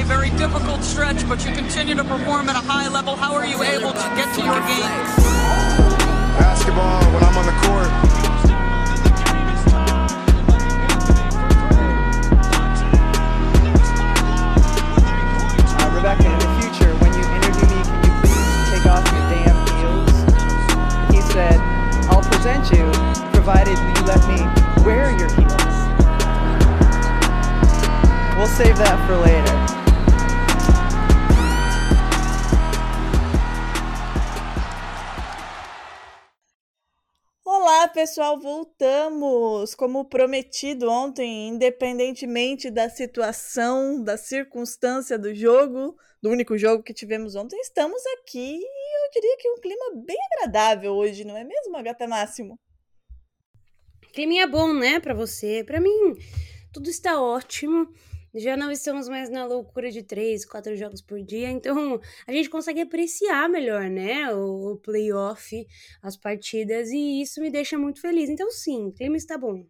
a very difficult stretch, but you continue to perform at a high level. How are you able to get to your game? Basketball, when I'm on the court, Rebecca, in the future, when you interview me, can you please take off your damn heels? He said, I'll present you, provided you let me wear your heels. We'll save that for later. Pessoal, voltamos! Como prometido ontem, independentemente da situação, da circunstância do jogo, do único jogo que tivemos ontem, estamos aqui e eu diria que um clima bem agradável hoje, não é mesmo, Agatha Máximo? Climinha bom, né, pra você. Pra mim, tudo está ótimo. Já não estamos mais na loucura de três, quatro jogos por dia, então a gente consegue apreciar melhor, né, o, o playoff, as partidas, e isso me deixa muito feliz. Então, sim, o clima está bom.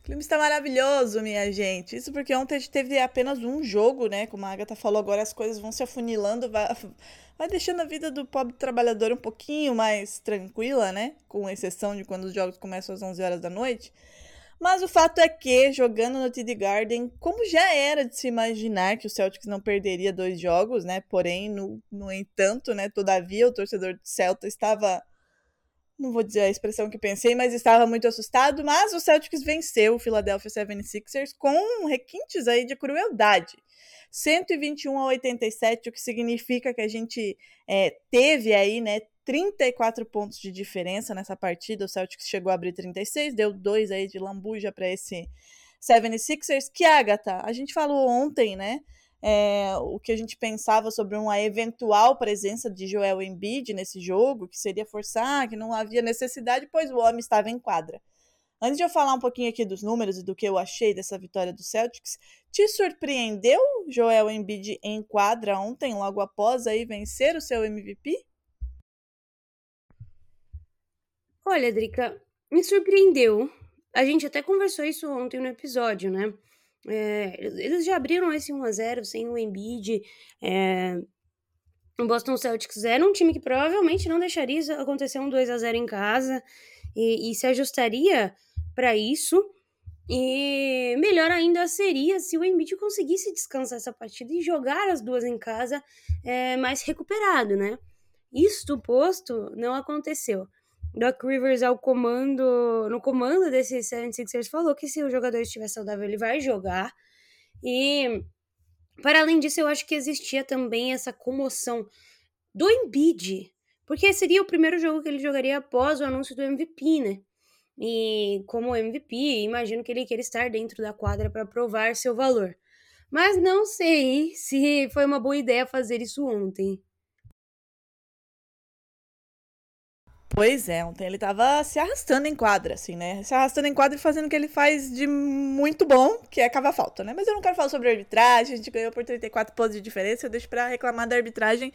O clima está maravilhoso, minha gente. Isso porque ontem a gente teve apenas um jogo, né? Como a Agatha falou, agora as coisas vão se afunilando, vai, vai deixando a vida do pobre trabalhador um pouquinho mais tranquila, né? Com exceção de quando os jogos começam às 11 horas da noite. Mas o fato é que, jogando no TD Garden, como já era de se imaginar que o Celtics não perderia dois jogos, né? Porém, no, no entanto, né? Todavia, o torcedor do Celta estava. Não vou dizer a expressão que pensei, mas estava muito assustado. Mas o Celtics venceu o Philadelphia 76ers com requintes aí de crueldade. 121 a 87, o que significa que a gente é, teve aí, né, 34 pontos de diferença nessa partida. O Celtics chegou a abrir 36, deu dois aí de lambuja para esse 76ers. Que Agatha, a gente falou ontem, né? É, o que a gente pensava sobre uma eventual presença de Joel Embiid nesse jogo, que seria forçar, que não havia necessidade, pois o homem estava em quadra. Antes de eu falar um pouquinho aqui dos números e do que eu achei dessa vitória do Celtics, te surpreendeu Joel Embiid em quadra ontem, logo após aí vencer o seu MVP? Olha, Drica, me surpreendeu. A gente até conversou isso ontem no episódio, né? É, eles já abriram esse 1x0 sem o Embiid. É, o Boston Celtics era um time que provavelmente não deixaria acontecer um 2x0 em casa e, e se ajustaria para isso. E melhor ainda seria se o Embiid conseguisse descansar essa partida e jogar as duas em casa é, mais recuperado, né? Isto posto, não aconteceu. Doc Rivers ao comando, no comando desse 76ers falou que se o jogador estiver saudável ele vai jogar. E para além disso, eu acho que existia também essa comoção do Embiid, porque seria o primeiro jogo que ele jogaria após o anúncio do MVP, né? E como MVP, imagino que ele queira estar dentro da quadra para provar seu valor. Mas não sei se foi uma boa ideia fazer isso ontem. Pois é, ontem ele tava se arrastando em quadra, assim, né? Se arrastando em quadra e fazendo o que ele faz de muito bom, que é cavar falta, né? Mas eu não quero falar sobre arbitragem, a gente ganhou por 34 pontos de diferença, eu deixo pra reclamar da arbitragem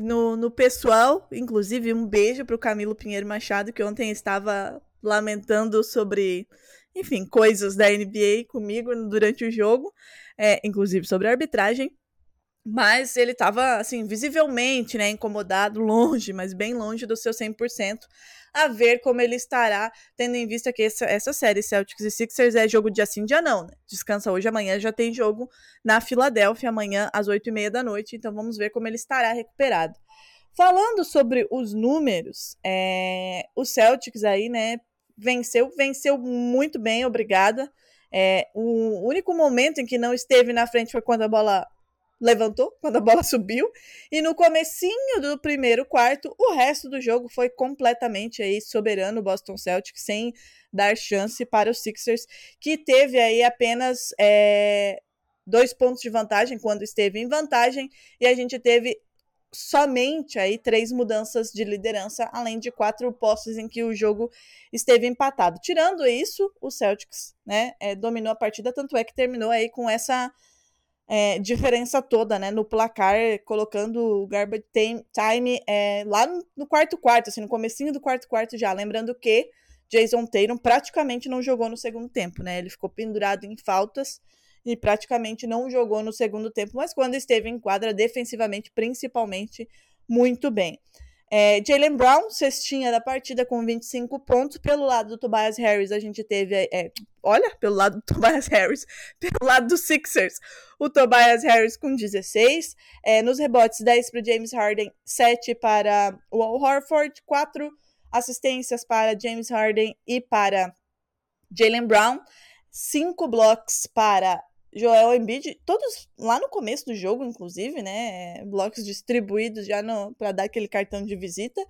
no, no pessoal. Inclusive, um beijo pro Camilo Pinheiro Machado, que ontem estava lamentando sobre, enfim, coisas da NBA comigo durante o jogo, é, inclusive sobre a arbitragem. Mas ele estava, assim, visivelmente, né, incomodado, longe, mas bem longe do seu 100%, a ver como ele estará, tendo em vista que essa, essa série Celtics e Sixers é jogo dia sim, dia não, né? Descansa hoje, amanhã já tem jogo na Filadélfia, amanhã às 8h30 da noite, então vamos ver como ele estará recuperado. Falando sobre os números, é, o Celtics aí, né, venceu, venceu muito bem, obrigada. É, o único momento em que não esteve na frente foi quando a bola levantou quando a bola subiu. E no comecinho do primeiro quarto o resto do jogo foi completamente aí soberano o Boston Celtics sem dar chance para os Sixers que teve aí apenas é, dois pontos de vantagem quando esteve em vantagem. E a gente teve somente aí três mudanças de liderança além de quatro postos em que o jogo esteve empatado. Tirando isso o Celtics né é, dominou a partida tanto é que terminou aí com essa é, diferença toda, né, no placar, colocando o garbage time é, lá no, quarto quarto, assim, no comecinho do quarto quarto já, lembrando que Jason Tatum praticamente não jogou no segundo tempo, né, ele ficou pendurado em faltas e praticamente não jogou no segundo tempo, mas quando esteve em quadra defensivamente, principalmente, muito bem. É, Jalen Brown, cestinha da partida com 25 pontos. Pelo lado do Tobias Harris, a gente teve. É, olha, pelo lado do Tobias Harris, pelo lado dos Sixers, o Tobias Harris com 16. É, nos rebotes, 10 para James Harden, 7 para o Al Horford, 4 assistências para James Harden e para Jalen Brown, 5 blocos para Joel Embiid, todos lá no começo do jogo, inclusive, né? Blocos distribuídos já para dar aquele cartão de visita.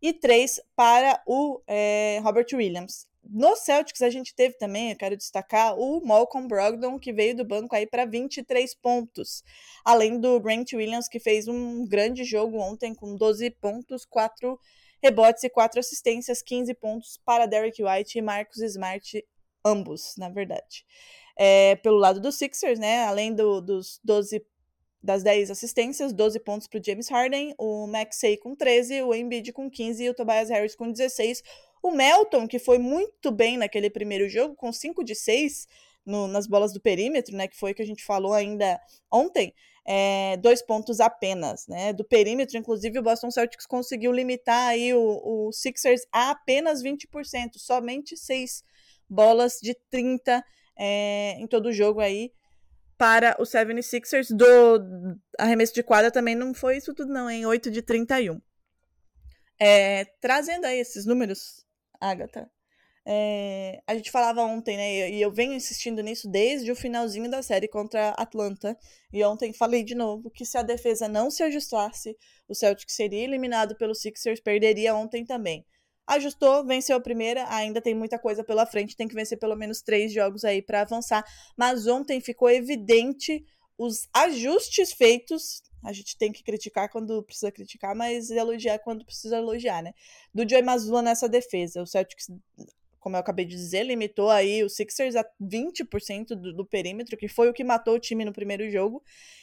E três para o é, Robert Williams. No Celtics, a gente teve também, eu quero destacar, o Malcolm Brogdon, que veio do banco aí para 23 pontos. Além do Grant Williams, que fez um grande jogo ontem com 12 pontos, 4 rebotes e 4 assistências, 15 pontos para Derek White e Marcus Smart, ambos, na verdade é, pelo lado dos Sixers, né? Além do, dos 12 das 10 assistências, 12 pontos para o James Harden, o Maxey com 13, o Embiid com 15 e o Tobias Harris com 16. O Melton, que foi muito bem naquele primeiro jogo, com 5 de 6 no, nas bolas do perímetro, né? Que foi o que a gente falou ainda ontem. É, dois pontos apenas, né? Do perímetro, inclusive, o Boston Celtics conseguiu limitar aí o, o Sixers a apenas 20%, somente 6 bolas de 30 é, em todo o jogo aí para o 76ers. Do arremesso de quadra também não foi isso tudo, não, em 8 de 31. É, trazendo aí esses números, Agatha, é, a gente falava ontem, né? E eu venho insistindo nisso desde o finalzinho da série contra Atlanta. E ontem falei de novo que se a defesa não se ajustasse, o Celtic seria eliminado pelo Sixers, perderia ontem também. Ajustou, venceu a primeira, ainda tem muita coisa pela frente, tem que vencer pelo menos três jogos aí para avançar. Mas ontem ficou evidente os ajustes feitos. A gente tem que criticar quando precisa criticar, mas elogiar quando precisa elogiar, né? Do Joey Mazzulla nessa defesa. O Celtics, como eu acabei de dizer, limitou aí o Sixers a 20% do, do perímetro, que foi o que matou o time no primeiro jogo,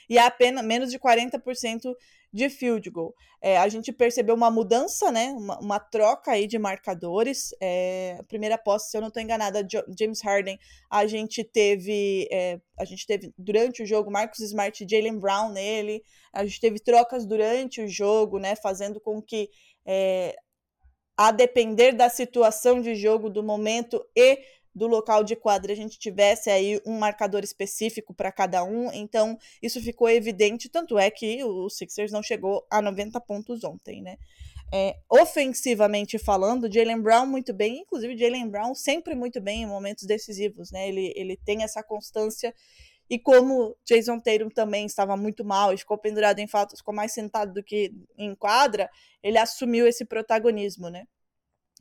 e a apenas menos de 40% de field goal. É, a gente percebeu uma mudança, né? Uma, uma troca aí de marcadores. É, a primeira posse, se eu não estou enganada, James Harden, a gente teve. É, a gente teve durante o jogo Marcus Smart e Jalen Brown nele. A gente teve trocas durante o jogo, né? Fazendo com que. A depender da situação de jogo, do momento e do local de quadra a gente tivesse aí um marcador específico para cada um, então isso ficou evidente, tanto é que o Sixers não chegou a 90 pontos ontem, né? É, ofensivamente falando, Jalen Brown muito bem, inclusive Jalen Brown sempre muito bem em momentos decisivos, né? Ele, ele tem essa constância e como Jason Tatum também estava muito mal ficou pendurado em faltas, ficou mais sentado do que em quadra, ele assumiu esse protagonismo, né?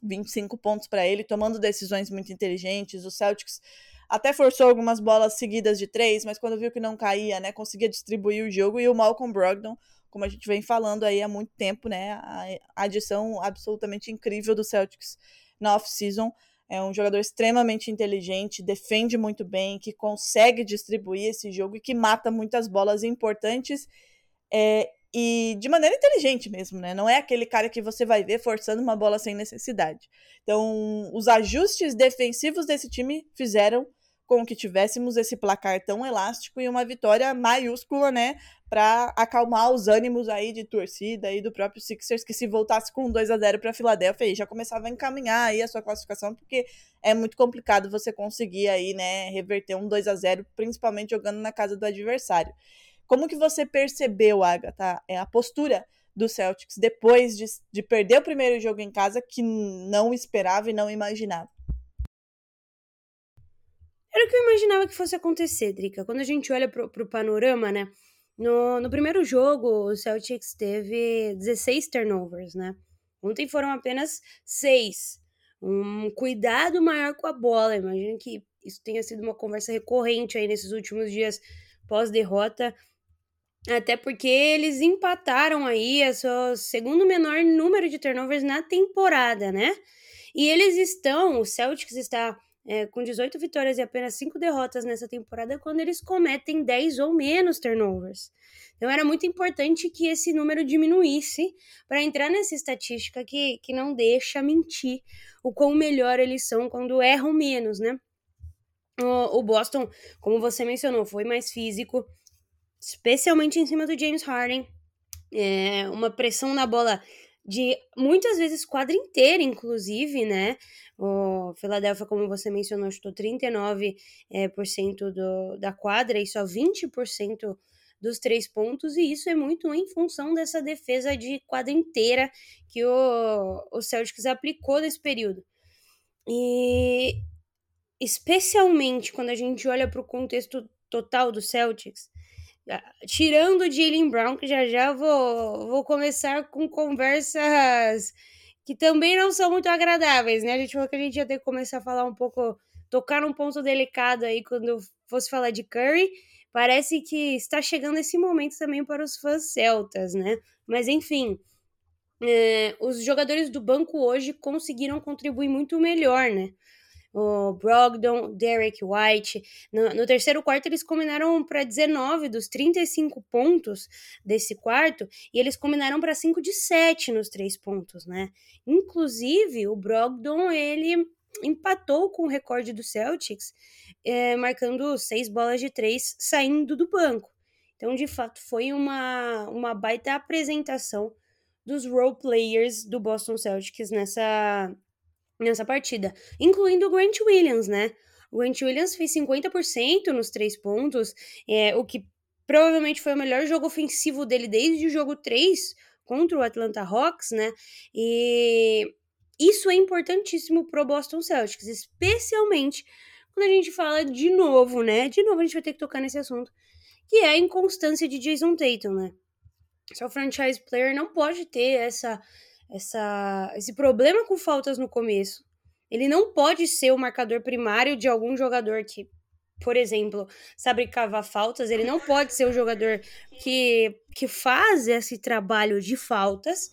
25 pontos para ele, tomando decisões muito inteligentes. O Celtics até forçou algumas bolas seguidas de três, mas quando viu que não caía, né, conseguia distribuir o jogo. E o Malcolm Brogdon, como a gente vem falando aí há muito tempo, né, a adição absolutamente incrível do Celtics na off-season. É um jogador extremamente inteligente, defende muito bem, que consegue distribuir esse jogo e que mata muitas bolas importantes. É, e de maneira inteligente mesmo, né? Não é aquele cara que você vai ver forçando uma bola sem necessidade. Então, os ajustes defensivos desse time fizeram com que tivéssemos esse placar tão elástico e uma vitória maiúscula, né, para acalmar os ânimos aí de torcida e do próprio Sixers que se voltasse com 2 a 0 para Filadélfia já começava a encaminhar aí a sua classificação, porque é muito complicado você conseguir aí, né, reverter um 2 a 0, principalmente jogando na casa do adversário. Como que você percebeu, Agatha, é a postura do Celtics depois de, de perder o primeiro jogo em casa que não esperava e não imaginava? Era o que eu imaginava que fosse acontecer, Drica. Quando a gente olha pro, pro panorama, né? No, no primeiro jogo, o Celtics teve 16 turnovers, né? Ontem foram apenas 6. Um cuidado maior com a bola. Imagino que isso tenha sido uma conversa recorrente aí nesses últimos dias pós-derrota. Até porque eles empataram aí a seu segundo menor número de turnovers na temporada, né? E eles estão, o Celtics está é, com 18 vitórias e apenas 5 derrotas nessa temporada quando eles cometem 10 ou menos turnovers. Então era muito importante que esse número diminuísse para entrar nessa estatística que, que não deixa mentir o quão melhor eles são quando erram menos, né? O, o Boston, como você mencionou, foi mais físico, especialmente em cima do James Harden. É, uma pressão na bola de muitas vezes quadra inteira, inclusive, né? O Philadelphia, como você mencionou, chutou 39% é, por cento do, da quadra e só 20% dos três pontos, e isso é muito em função dessa defesa de quadra inteira que o, o Celtics aplicou nesse período. E especialmente quando a gente olha para o contexto total do Celtics, tirando o Jalen Brown, que já já vou, vou começar com conversas que também não são muito agradáveis, né? A gente falou que a gente ia ter que começar a falar um pouco, tocar num ponto delicado aí quando fosse falar de Curry. Parece que está chegando esse momento também para os fãs celtas, né? Mas enfim, é, os jogadores do banco hoje conseguiram contribuir muito melhor, né? O Brogdon, Derek White. No, no terceiro quarto, eles combinaram para 19 dos 35 pontos desse quarto, e eles combinaram para 5 de 7 nos três pontos, né? Inclusive, o Brogdon, ele empatou com o recorde do Celtics, é, marcando seis bolas de três saindo do banco. Então, de fato, foi uma, uma baita apresentação dos role players do Boston Celtics nessa, nessa partida, incluindo o Grant Williams, né? O Grant Williams fez 50% nos três pontos, é, o que provavelmente foi o melhor jogo ofensivo dele desde o jogo 3 contra o Atlanta Hawks, né? E isso é importantíssimo pro Boston Celtics, especialmente quando a gente fala de novo, né? De novo a gente vai ter que tocar nesse assunto, que é a inconstância de Jason Tatum, né? Seu franchise player não pode ter essa essa, esse problema com faltas no começo. Ele não pode ser o marcador primário de algum jogador que, por exemplo, sabe cavar faltas. Ele não pode ser o jogador que, que faz esse trabalho de faltas.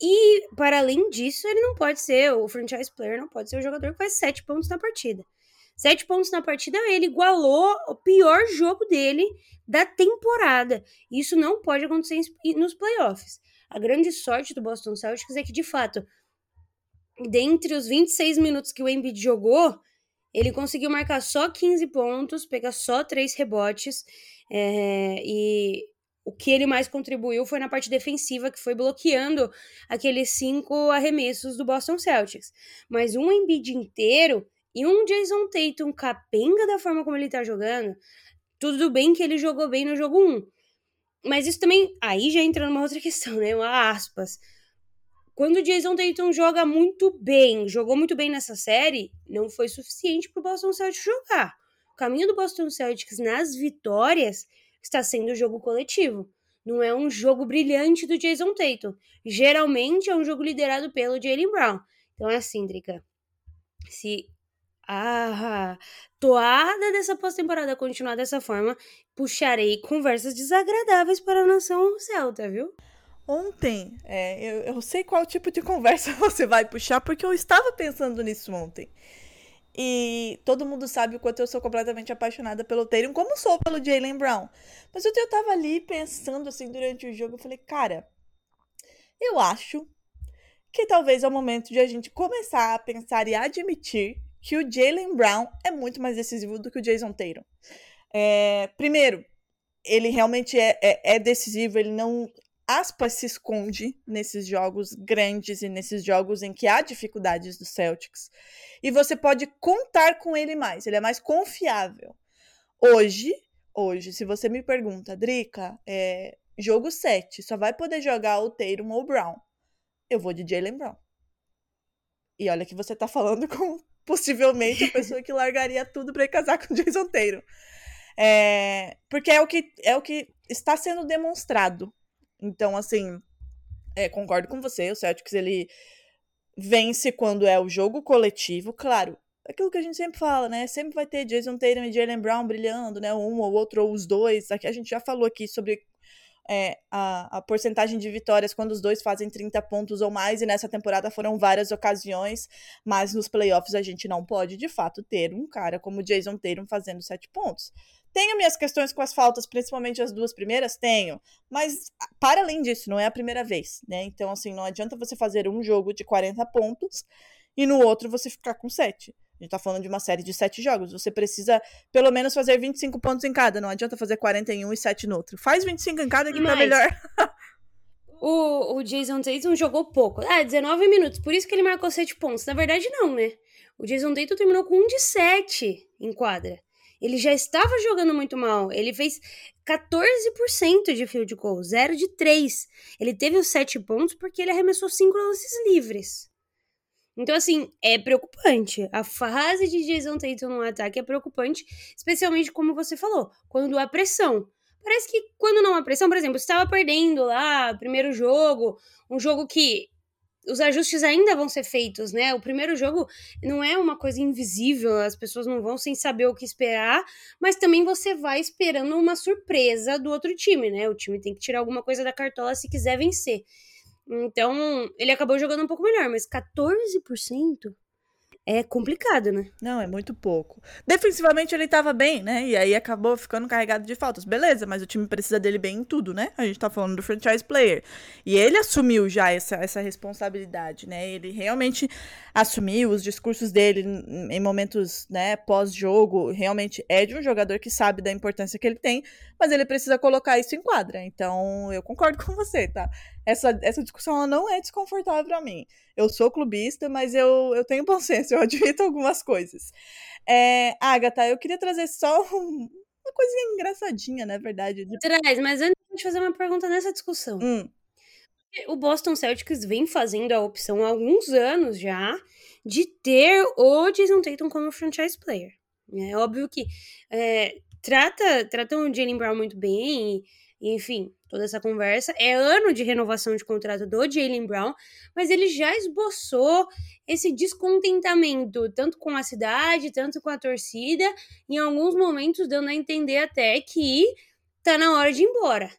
E, para além disso, ele não pode ser, o franchise player não pode ser o jogador que faz sete pontos na partida. Sete pontos na partida, ele igualou o pior jogo dele da temporada. Isso não pode acontecer nos playoffs. A grande sorte do Boston Celtics é que, de fato, dentre os 26 minutos que o Embiid jogou, ele conseguiu marcar só 15 pontos, pegar só 3 rebotes, é, e o que ele mais contribuiu foi na parte defensiva, que foi bloqueando aqueles cinco arremessos do Boston Celtics. Mas um Embiid inteiro e um Jason Tatum capenga da forma como ele tá jogando, tudo bem que ele jogou bem no jogo 1, mas isso também. Aí já entra numa outra questão, né? Uma aspas. Quando o Jason Tatum joga muito bem, jogou muito bem nessa série, não foi suficiente para o Boston Celtics jogar. O caminho do Boston Celtics nas vitórias está sendo o jogo coletivo. Não é um jogo brilhante do Jason Tatum. Geralmente é um jogo liderado pelo Jalen Brown. Então é assim, Drica. Se a toada dessa pós-temporada continuar dessa forma, puxarei conversas desagradáveis para a nação celta, viu? Ontem, é, eu, eu sei qual tipo de conversa você vai puxar, porque eu estava pensando nisso ontem. E todo mundo sabe o quanto eu sou completamente apaixonada pelo Tatum, como sou pelo Jalen Brown. Mas eu tava ali pensando assim durante o jogo, eu falei, cara, eu acho que talvez é o momento de a gente começar a pensar e admitir que o Jalen Brown é muito mais decisivo do que o Jason Tatum. É, primeiro, ele realmente é, é, é, decisivo, ele não, aspas, se esconde nesses jogos grandes e nesses jogos em que há dificuldades do Celtics. E você pode contar com ele mais, ele é mais confiável. Hoje, hoje, se você me pergunta, Drica, é, jogo 7, só vai poder jogar o Tatum ou o Brown. Eu vou de Jalen Brown. E olha que você tá falando com possivelmente a pessoa que largaria tudo para casar com Jason Tatum. É, porque é o, que, é o que está sendo demonstrado. Então, assim, é, concordo com você, o Celtics ele vence quando é o jogo coletivo, claro. Aquilo que a gente sempre fala, né? Sempre vai ter Jason Tatum e Jalen Brown brilhando, né? Um ou outro, ou os dois. Aqui a gente já falou aqui sobre é, a, a porcentagem de vitórias quando os dois fazem 30 pontos ou mais, e nessa temporada foram várias ocasiões, mas nos playoffs a gente não pode, de fato, ter um cara como Jason Tatum fazendo 7 pontos. Tenho minhas questões com as faltas, principalmente as duas primeiras, tenho. Mas, para além disso, não é a primeira vez, né? Então, assim, não adianta você fazer um jogo de 40 pontos e no outro você ficar com 7. A gente tá falando de uma série de sete jogos. Você precisa pelo menos fazer 25 pontos em cada. Não adianta fazer 41 e 7 no outro. Faz 25 em cada que tá Mas- melhor. O, o Jason Tatum jogou pouco. Ah, 19 minutos. Por isso que ele marcou 7 pontos. Na verdade, não, né? O Jason Tatum terminou com 1 de 7 em quadra. Ele já estava jogando muito mal. Ele fez 14% de field goal, 0 de 3. Ele teve os 7 pontos porque ele arremessou 5 lances livres. Então, assim, é preocupante. A fase de Jason Tatum no ataque é preocupante, especialmente como você falou, quando há pressão. Parece que quando não há pressão, por exemplo, estava perdendo lá, primeiro jogo, um jogo que os ajustes ainda vão ser feitos, né? O primeiro jogo não é uma coisa invisível, as pessoas não vão sem saber o que esperar, mas também você vai esperando uma surpresa do outro time, né? O time tem que tirar alguma coisa da cartola se quiser vencer. Então, ele acabou jogando um pouco melhor, mas 14% é complicado, né? Não, é muito pouco. Defensivamente ele tava bem, né? E aí acabou ficando carregado de faltas. Beleza, mas o time precisa dele bem em tudo, né? A gente tá falando do franchise player. E ele assumiu já essa, essa responsabilidade, né? Ele realmente assumiu os discursos dele em momentos, né, pós-jogo. Realmente é de um jogador que sabe da importância que ele tem, mas ele precisa colocar isso em quadra. Então, eu concordo com você, tá? Essa, essa discussão ela não é desconfortável pra mim. Eu sou clubista, mas eu, eu tenho bom senso, eu admito algumas coisas. É, Agatha, eu queria trazer só um- uma coisinha engraçadinha, na verdade. de- Traz, mas antes de fazer uma pergunta nessa discussão. Hum, O Boston Celtics vem fazendo a opção há alguns anos já de ter o Jason Tatum como franchise player. É óbvio que é, trata, tratam o Jalen Brown muito bem, e, enfim, toda essa conversa. É ano de renovação de contrato do Jalen Brown, mas ele já esboçou esse descontentamento, tanto com a cidade, tanto com a torcida, em alguns momentos dando a entender até que tá na hora de ir embora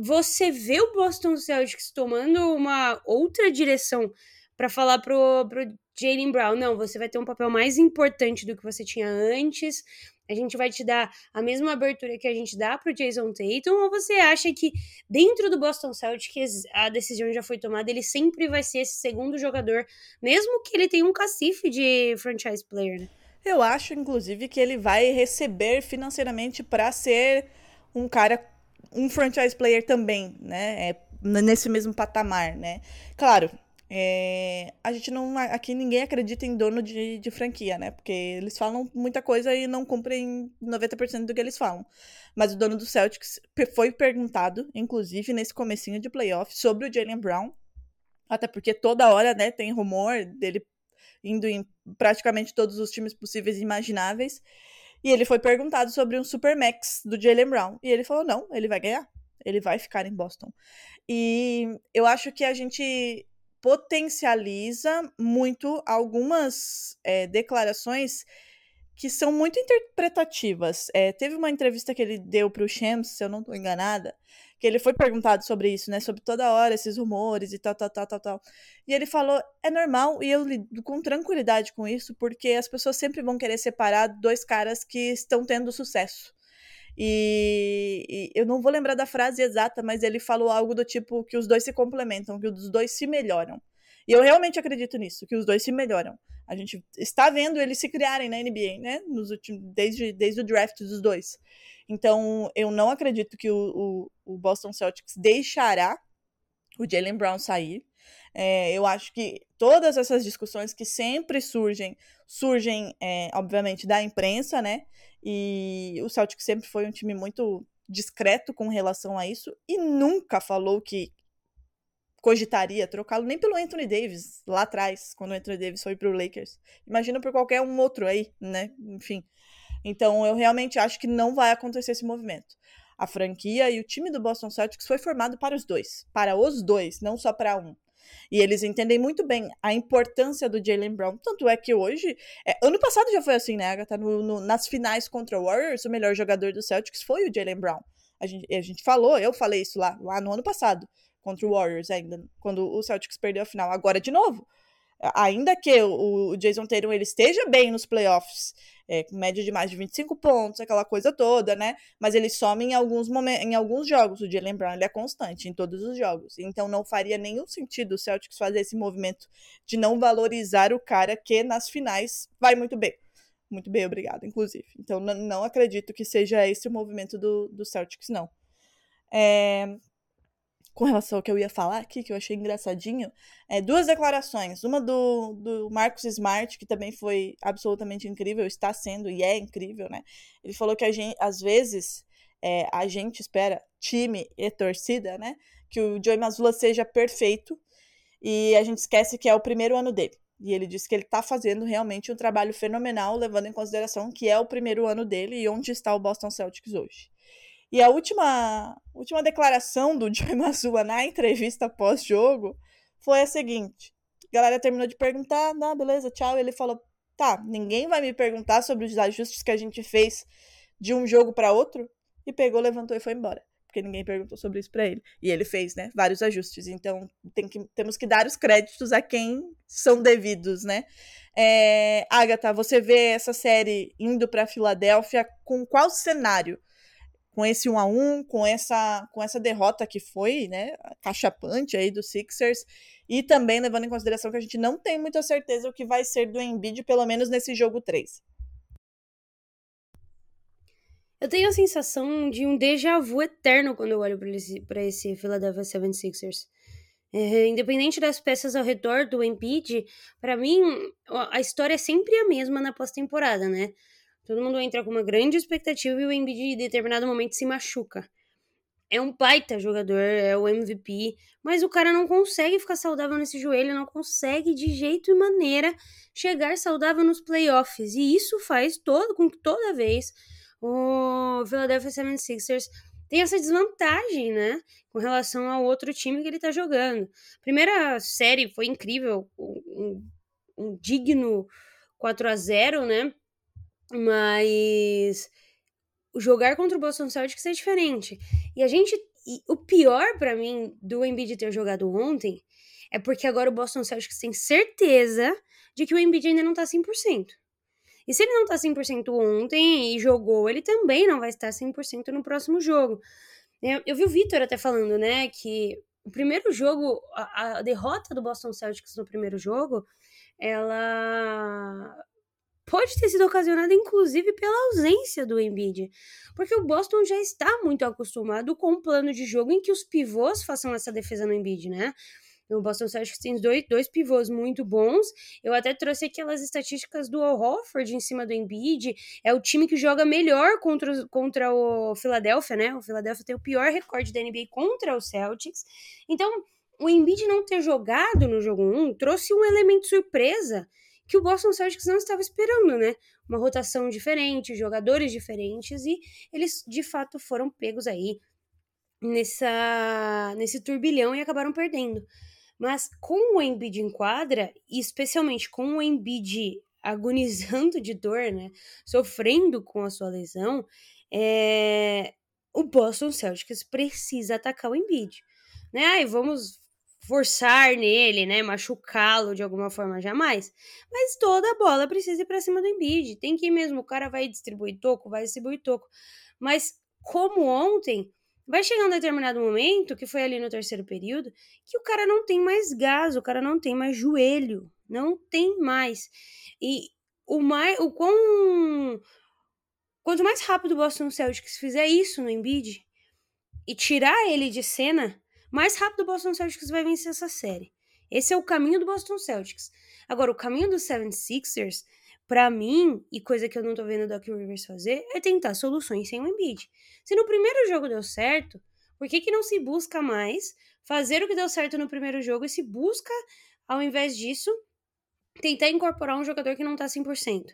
você vê o Boston Celtics tomando uma outra direção para falar pro, pro Jalen Brown, não, você vai ter um papel mais importante do que você tinha antes, a gente vai te dar a mesma abertura que a gente dá pro Jason Tatum, ou você acha que dentro do Boston Celtics a decisão já foi tomada, ele sempre vai ser esse segundo jogador, mesmo que ele tenha um cacife de franchise player, né? eu acho, inclusive, que ele vai receber financeiramente pra ser um cara, um franchise player também, né? É, nesse mesmo patamar, né? Claro, é, a gente não. Aqui ninguém acredita em dono de, de franquia, né? Porque eles falam muita coisa e não cumprem 90% do que eles falam. Mas o dono do Celtics foi perguntado, inclusive nesse comecinho de playoff, sobre o Jalen Brown. Até porque toda hora, né, tem rumor dele indo em praticamente todos os times possíveis e imagináveis. E ele foi perguntado sobre um Supermax do Jalen Brown. E ele falou: não, ele vai ganhar. Ele vai ficar em Boston. E eu acho que a gente potencializa muito algumas é, declarações que são muito interpretativas. É, teve uma entrevista que ele deu para o Shams, se eu não estou enganada, que ele foi perguntado sobre isso, né? Sobre toda hora esses rumores e tal, tal, tal, tal, tal. E ele falou: é normal e eu lido com tranquilidade com isso, porque as pessoas sempre vão querer separar dois caras que estão tendo sucesso. E, e eu não vou lembrar da frase exata, mas ele falou algo do tipo que os dois se complementam, que os dois se melhoram. E eu realmente acredito nisso, que os dois se melhoram. A gente está vendo eles se criarem na NBA, né? Nos últimos, desde, desde o draft dos dois. Então, eu não acredito que o, o, o Boston Celtics deixará o Jalen Brown sair. É, eu acho que todas essas discussões que sempre surgem, surgem, é, obviamente, da imprensa, né? E o Celtic sempre foi um time muito discreto com relação a isso e nunca falou que cogitaria trocá-lo nem pelo Anthony Davis lá atrás, quando o Anthony Davis foi pro Lakers. Imagina por qualquer um outro aí, né? Enfim. Então eu realmente acho que não vai acontecer esse movimento. A franquia e o time do Boston Celtics foi formado para os dois, para os dois, não só para um. E eles entendem muito bem a importância do Jalen Brown. Tanto é que hoje. É, ano passado já foi assim, né, Agatha? No, no, nas finais contra o Warriors, o melhor jogador do Celtics foi o Jalen Brown. A gente, a gente falou, eu falei isso lá, lá no ano passado, contra o Warriors ainda, quando o Celtics perdeu a final. Agora de novo. Ainda que o, o Jason Tatum ele esteja bem nos playoffs, é, com média de mais de 25 pontos, aquela coisa toda, né? Mas ele some em alguns momentos, em alguns jogos. O Jalen Brown ele é constante em todos os jogos. Então não faria nenhum sentido o Celtics fazer esse movimento de não valorizar o cara que nas finais vai muito bem. Muito bem, obrigado, inclusive. Então não acredito que seja esse o movimento do, do Celtics, não. É, com relação ao que eu ia falar aqui, que eu achei engraçadinho, é, duas declarações. Uma do, do Marcos Smart, que também foi absolutamente incrível, está sendo e é incrível, né? Ele falou que a gente, às vezes, é, a gente espera, time e torcida, né? Que o Joey Mazzulla seja perfeito e a gente esquece que é o primeiro ano dele. E ele disse que ele está fazendo realmente um trabalho fenomenal, levando em consideração que é o primeiro ano dele e onde está o Boston Celtics hoje. E a última, última declaração do Joey Mazzulla na entrevista pós-jogo foi a seguinte: a galera terminou de perguntar, não, beleza, tchau. E ele falou: tá, ninguém vai me perguntar sobre os ajustes que a gente fez de um jogo para outro. E pegou, levantou e foi embora. Porque ninguém perguntou sobre isso para ele. E ele fez, né, vários ajustes. Então tem que, temos que dar os créditos a quem são devidos, né? É, Agatha, você vê essa série indo para Filadélfia com qual cenário? Com esse 1 a 1 com essa, com essa derrota que foi, né, cachapante aí do Sixers, e também levando em consideração que a gente não tem muita certeza o que vai ser do Embiid, pelo menos nesse jogo 3. Eu tenho a sensação de um déjà vu eterno quando eu olho para esse, esse Philadelphia 76ers. É, independente das peças ao redor do Embiid, para mim a história é sempre a mesma na pós-temporada, né? Todo mundo entra com uma grande expectativa e o Embiid em determinado momento se machuca. É um baita jogador, é o MVP, mas o cara não consegue ficar saudável nesse joelho, não consegue de jeito e maneira chegar saudável nos playoffs. E isso faz todo com que toda vez o Philadelphia 76ers tem essa desvantagem, né? Com relação ao outro time que ele tá jogando. Primeira série foi incrível, um, um digno 4 a 0 né? Mas jogar contra o Boston Celtics é diferente. E a gente. E o pior para mim do Embiid ter jogado ontem é porque agora o Boston Celtics tem certeza de que o Embiid ainda não tá 100%. E se ele não tá 100% ontem e jogou, ele também não vai estar 100% no próximo jogo. Eu, vi o Vitor até falando, né, que o primeiro jogo, a, a derrota do Boston Celtics no primeiro jogo, ela pode ter sido ocasionada inclusive pela ausência do Embiid, porque o Boston já está muito acostumado com um plano de jogo em que os pivôs façam essa defesa no Embiid, né? O Boston Celtics tem dois, dois pivôs muito bons. Eu até trouxe aquelas estatísticas do Al Horford em cima do Embiid. É o time que joga melhor contra, contra o Philadelphia, né? O Philadelphia tem o pior recorde da NBA contra o Celtics. Então, o Embiid não ter jogado no jogo 1 trouxe um elemento surpresa que o Boston Celtics não estava esperando, né? Uma rotação diferente, jogadores diferentes e eles de fato foram pegos aí nessa nesse turbilhão e acabaram perdendo. Mas com o Embiid em quadra, e especialmente com o Embiid agonizando de dor, né, sofrendo com a sua lesão, é... o Boston Celtics precisa atacar o Embiid. Né? Ai, vamos forçar nele, né, machucá-lo de alguma forma, jamais. Mas toda a bola precisa ir para cima do Embiid. Tem que ir mesmo, o cara vai distribuir toco, vai distribuir toco. Mas como ontem, vai chegar um determinado momento, que foi ali no terceiro período, que o cara não tem mais gás, o cara não tem mais joelho, não tem mais. E o mais o quão quanto mais rápido o Boston Celtics fizer isso no Embiid e tirar ele de cena, mais rápido o Boston Celtics vai vencer essa série. Esse é o caminho do Boston Celtics. Agora, o caminho dos 76ers, para mim, e coisa que eu não tô vendo o Doc Rivers fazer, é tentar soluções sem o Embiid. Se no primeiro jogo deu certo, por que, que não se busca mais fazer o que deu certo no primeiro jogo e se busca, ao invés disso, tentar incorporar um jogador que não tá 100%?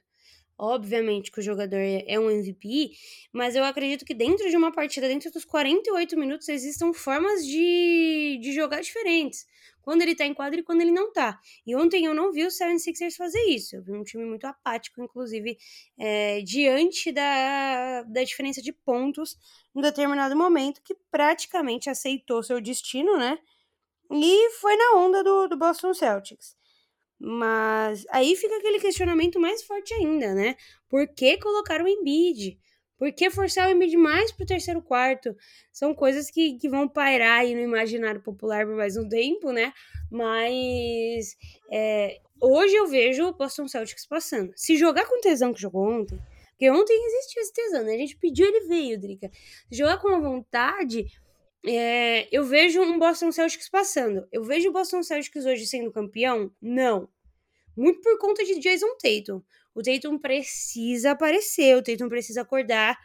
Obviamente que o jogador é um MVP, mas eu acredito que dentro de uma partida, dentro dos 48 minutos, existam formas de, de jogar diferentes. Quando ele tá em quadro e quando ele não tá. E ontem eu não vi o 76ers fazer isso. Eu vi um time muito apático, inclusive, é, diante da, da diferença de pontos em determinado momento, que praticamente aceitou seu destino, né? E foi na onda do, do Boston Celtics. Mas aí fica aquele questionamento mais forte ainda, né? Por que colocar o Embiid? Por que forçar o Embiid mais pro terceiro quarto? São coisas que, que vão pairar aí no imaginário popular por mais um tempo, né? Mas é, hoje eu vejo o Boston Celtics passando. Se jogar com tesão que jogou ontem, porque ontem existiu esse tesão, né? A gente pediu, ele veio, Drica. Se jogar com a vontade, é, eu vejo um Boston Celtics passando. Eu vejo o Boston Celtics hoje sendo campeão? Não. Muito por conta de Jason Tatum. O Tatum precisa aparecer, o Tatum precisa acordar.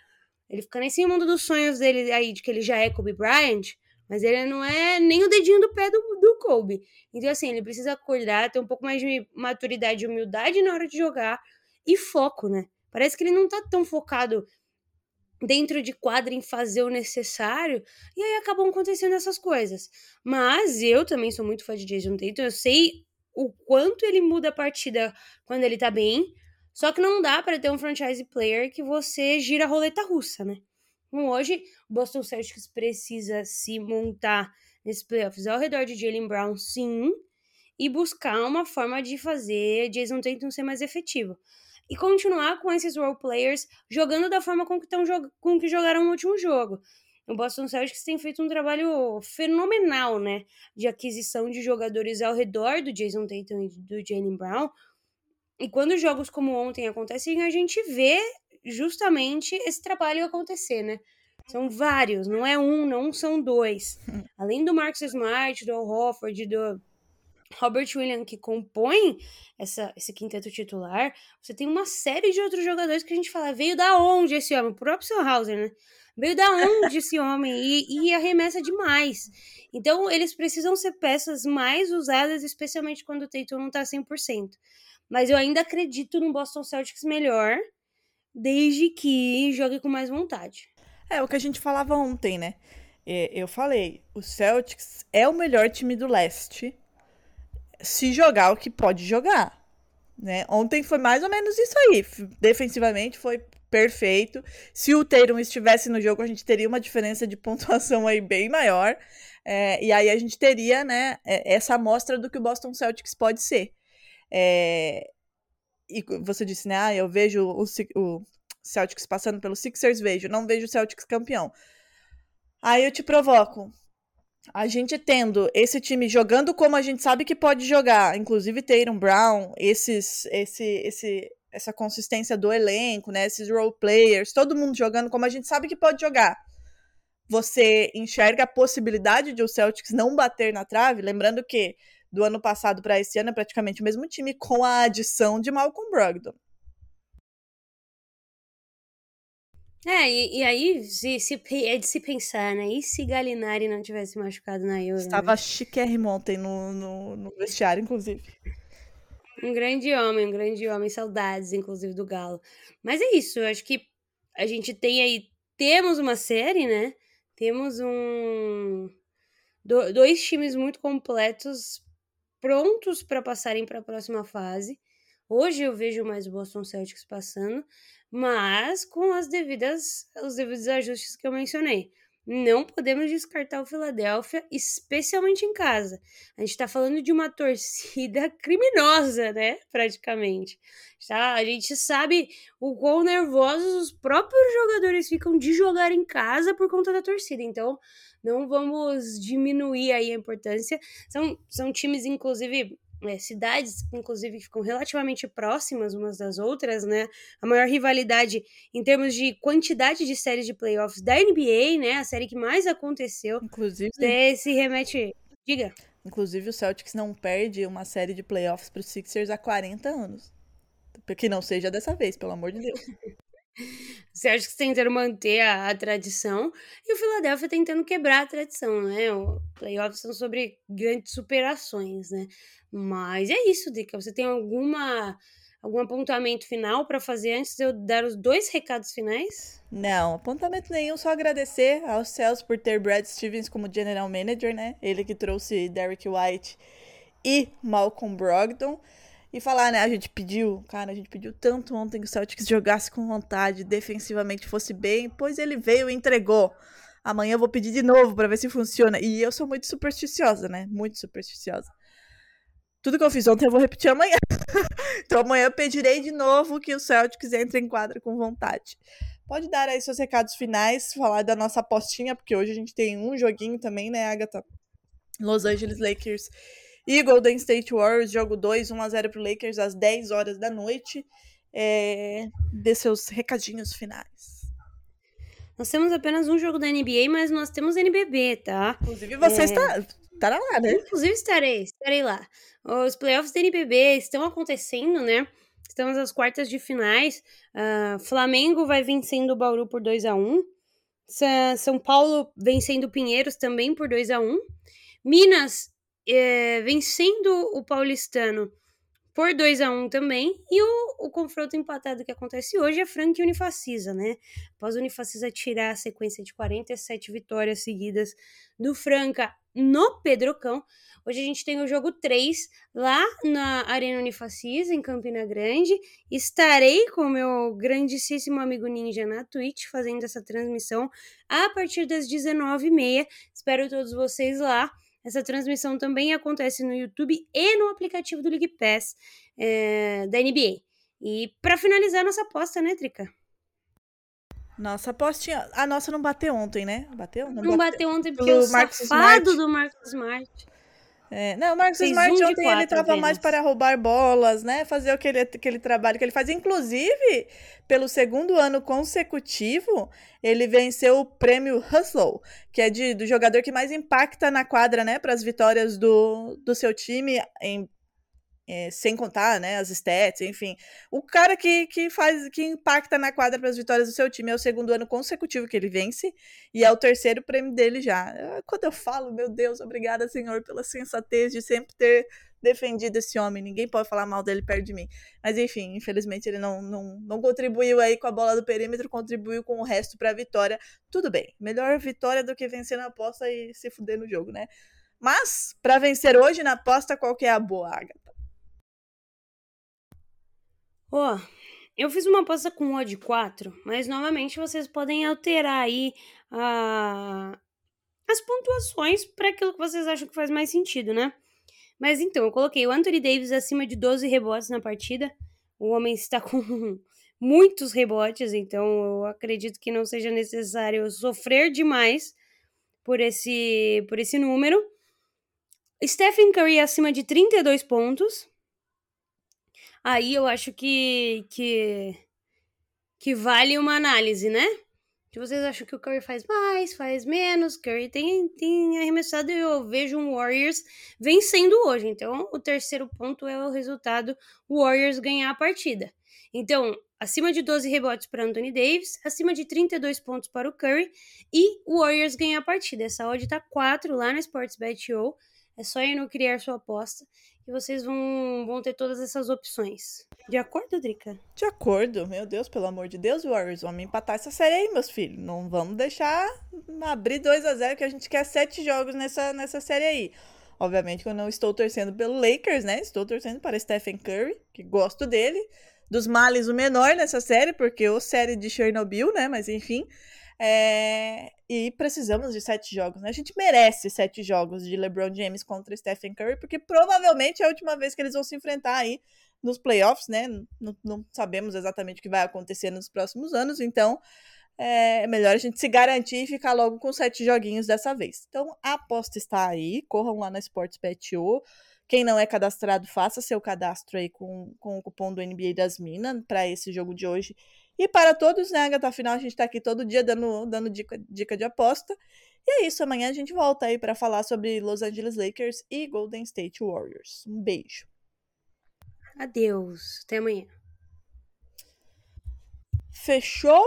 Ele fica nesse mundo dos sonhos dele aí, de que ele já é Kobe Bryant, mas ele não é nem o dedinho do pé do, do Kobe. Então, assim, ele precisa acordar, ter um pouco mais de maturidade e humildade na hora de jogar e foco, né? Parece que ele não tá tão focado dentro de quadra em fazer o necessário, e aí acabam acontecendo essas coisas. Mas eu também sou muito fã de Jason Tatum, eu sei o quanto ele muda a partida quando ele tá bem, só que não dá para ter um franchise player que você gira a roleta russa, né? Então hoje, o Boston Celtics precisa se montar nesses playoffs ao redor de Jalen Brown, sim, e buscar uma forma de fazer Jason Tatum ser mais efetivo e continuar com esses role players jogando da forma com que, tão, com que jogaram no último jogo. O Boston Celtics tem feito um trabalho fenomenal, né, de aquisição de jogadores ao redor do Jason Tatum e do Jalen Brown. E quando jogos como ontem acontecem, a gente vê justamente esse trabalho acontecer, né? São vários, não é um, não são dois. Além do Marcus Smart, do Al Hofford, do Robert Williams, que compõe essa, esse quinteto titular, você tem uma série de outros jogadores que a gente fala, veio da onde esse homem? O próprio Hauser, né? Veio da onde esse homem? E, e arremessa demais. Então, eles precisam ser peças mais usadas, especialmente quando o Tatum não tá 100%. Mas eu ainda acredito no Boston Celtics melhor, desde que jogue com mais vontade. É o que a gente falava ontem, né? É, eu falei, o Celtics é o melhor time do leste se jogar o que pode jogar. Né? Ontem foi mais ou menos isso aí. Defensivamente foi perfeito. Se o Tatum estivesse no jogo, a gente teria uma diferença de pontuação aí bem maior. É, e aí a gente teria né, é, essa amostra do que o Boston Celtics pode ser. É, e você disse, né? Ah, eu vejo o, o Celtics passando pelo Sixers, vejo, não vejo o Celtics campeão. Aí eu te provoco a gente tendo esse time jogando como a gente sabe que pode jogar, inclusive Tatum Brown, esses, esse, esse, essa consistência do elenco, né? Esses role players, todo mundo jogando como a gente sabe que pode jogar. Você enxerga a possibilidade de o Celtics não bater na trave, lembrando que do ano passado para esse ano é praticamente o mesmo time com a adição de Malcolm Brogdon. É, e, e aí se, se, é de se pensar, né? E se Galinari não tivesse machucado na Euro? Estava né? chiquérrimo ontem no, no, no vestiário, inclusive. Um grande homem, um grande homem. Saudades, inclusive, do Galo. Mas é isso, eu acho que a gente tem aí. Temos uma série, né? Temos um. Do, dois times muito completos, prontos para passarem para a próxima fase. Hoje eu vejo mais Boston Celtics passando, mas com as devidas, os devidos ajustes que eu mencionei. Não podemos descartar o Philadelphia, especialmente em casa. A gente está falando de uma torcida criminosa, né? Praticamente. Tá? A gente sabe o quão nervosos os próprios jogadores ficam de jogar em casa por conta da torcida. Então, não vamos diminuir aí a importância. São, são times, inclusive, é, cidades, inclusive, que ficam relativamente próximas umas das outras, né? A maior rivalidade em termos de quantidade de séries de playoffs da NBA, né? A série que mais aconteceu. Inclusive. Se remete. Diga. Inclusive, o Celtics não perde uma série de playoffs para os Sixers há 40 anos. Que não seja dessa vez, pelo amor de Deus. Celtics tentando manter a, a, tradição e o Philadelphia tentando quebrar a tradição, né? O playoffs são sobre grandes superações, né? Mas é isso, Dica. Você tem alguma algum apontamento final para fazer antes de eu dar os dois recados finais? Não, apontamento nenhum, só agradecer aos céus por ter Brad Stevens como general manager, né? Ele que trouxe Derek White e Malcolm Brogdon. E falar, né? A gente pediu, cara, a gente pediu tanto ontem que o Celtics jogasse com vontade, defensivamente fosse bem, pois ele veio e entregou. Amanhã eu vou pedir de novo para ver se funciona. E eu sou muito supersticiosa, né? Muito supersticiosa. tudo que eu fiz ontem eu vou repetir amanhã. então amanhã eu pedirei de novo que o Celtics entre em quadra com vontade. Pode dar aí seus recados finais, falar da nossa apostinha, porque hoje a gente tem um joguinho também, né, Agatha? Los Angeles Lakers e Golden State Warriors, jogo 2, 1x0 pro Lakers às 10 horas da noite. É, dê seus recadinhos finais. Nós temos apenas um jogo da NBA, mas nós temos NBB, tá? Inclusive, você é... está, estará lá, né? Inclusive, estarei, estarei lá. Os playoffs da NBB estão acontecendo, né? Estamos às quartas de finais. Uh, Flamengo vai vencendo o Bauru por 2 a 1 São Paulo vencendo o Pinheiros também por 2 a 1 Minas é, vencendo o Paulistano por 2 a 1 também. E o, o confronto empatado que acontece hoje é Frank e Unifacisa, né? Após o Unifacisa tirar a sequência de 47 vitórias seguidas do Franca no Pedrocão. Hoje a gente tem o jogo 3 lá na Arena Unifacisa, em Campina Grande. Estarei com o meu grandíssimo amigo Ninja na Twitch fazendo essa transmissão a partir das 19h30. Espero todos vocês lá. Essa transmissão também acontece no YouTube e no aplicativo do League Pass é, da NBA. E para finalizar nossa aposta, né, Trica? Nossa apostinha. A nossa não bateu ontem, né? Bateu? Não, não bateu ontem porque o Marcos safado Smart. do Marcos Smart. É, não, o Marcos Fez Smart um ontem ele estava mais para roubar bolas, né? Fazer aquele, aquele trabalho que ele faz. Inclusive, pelo segundo ano consecutivo, ele venceu o prêmio Hustle, que é de, do jogador que mais impacta na quadra, né? Para as vitórias do, do seu time em é, sem contar, né, as stats, enfim. O cara que, que faz, que impacta na quadra para as vitórias do seu time é o segundo ano consecutivo que ele vence e é o terceiro prêmio dele já. Ah, quando eu falo, meu Deus, obrigada, Senhor, pela sensatez de sempre ter defendido esse homem. Ninguém pode falar mal dele perto de mim. Mas enfim, infelizmente ele não, não, não contribuiu aí com a bola do perímetro, contribuiu com o resto para a vitória. Tudo bem, melhor vitória do que vencer na aposta e se fuder no jogo, né? Mas, para vencer hoje na aposta, qual que é a boa, Agatha? Ó, oh, eu fiz uma aposta com odd 4, mas novamente vocês podem alterar aí a... as pontuações para aquilo que vocês acham que faz mais sentido, né? Mas então, eu coloquei o Anthony Davis acima de 12 rebotes na partida. O homem está com muitos rebotes, então eu acredito que não seja necessário sofrer demais por esse, por esse número. Stephen Curry acima de 32 pontos. Aí eu acho que, que, que vale uma análise, né? Que vocês acham que o Curry faz mais, faz menos. Curry tem, tem arremessado e eu vejo um Warriors vencendo hoje. Então, o terceiro ponto é o resultado: Warriors ganhar a partida. Então, acima de 12 rebotes para Anthony Davis, acima de 32 pontos para o Curry e o Warriors ganhar a partida. Essa odd tá 4 lá na Sportsbet.io. É só ir no criar sua aposta e vocês vão, vão ter todas essas opções. De acordo, Drica? De acordo. Meu Deus, pelo amor de Deus, Warriors, vamos empatar essa série aí, meus filhos. Não vamos deixar abrir 2 a 0 que a gente quer sete jogos nessa, nessa série aí. Obviamente que eu não estou torcendo pelo Lakers, né? Estou torcendo para Stephen Curry, que gosto dele. Dos males, o menor nessa série, porque o série de Chernobyl, né? Mas enfim. É... E precisamos de sete jogos, né? A gente merece sete jogos de LeBron James contra Stephen Curry, porque provavelmente é a última vez que eles vão se enfrentar aí nos playoffs, né? Não, não sabemos exatamente o que vai acontecer nos próximos anos, então é melhor a gente se garantir e ficar logo com sete joguinhos dessa vez. Então a aposta está aí, corram lá na Sportsbet.io. Quem não é cadastrado, faça seu cadastro aí com, com o cupom do NBA das Minas para esse jogo de hoje e para todos, né, Agatha? Afinal, a gente está aqui todo dia dando, dando dica, dica de aposta. E é isso, amanhã a gente volta aí para falar sobre Los Angeles Lakers e Golden State Warriors. Um beijo. Adeus. Até amanhã. Fechou?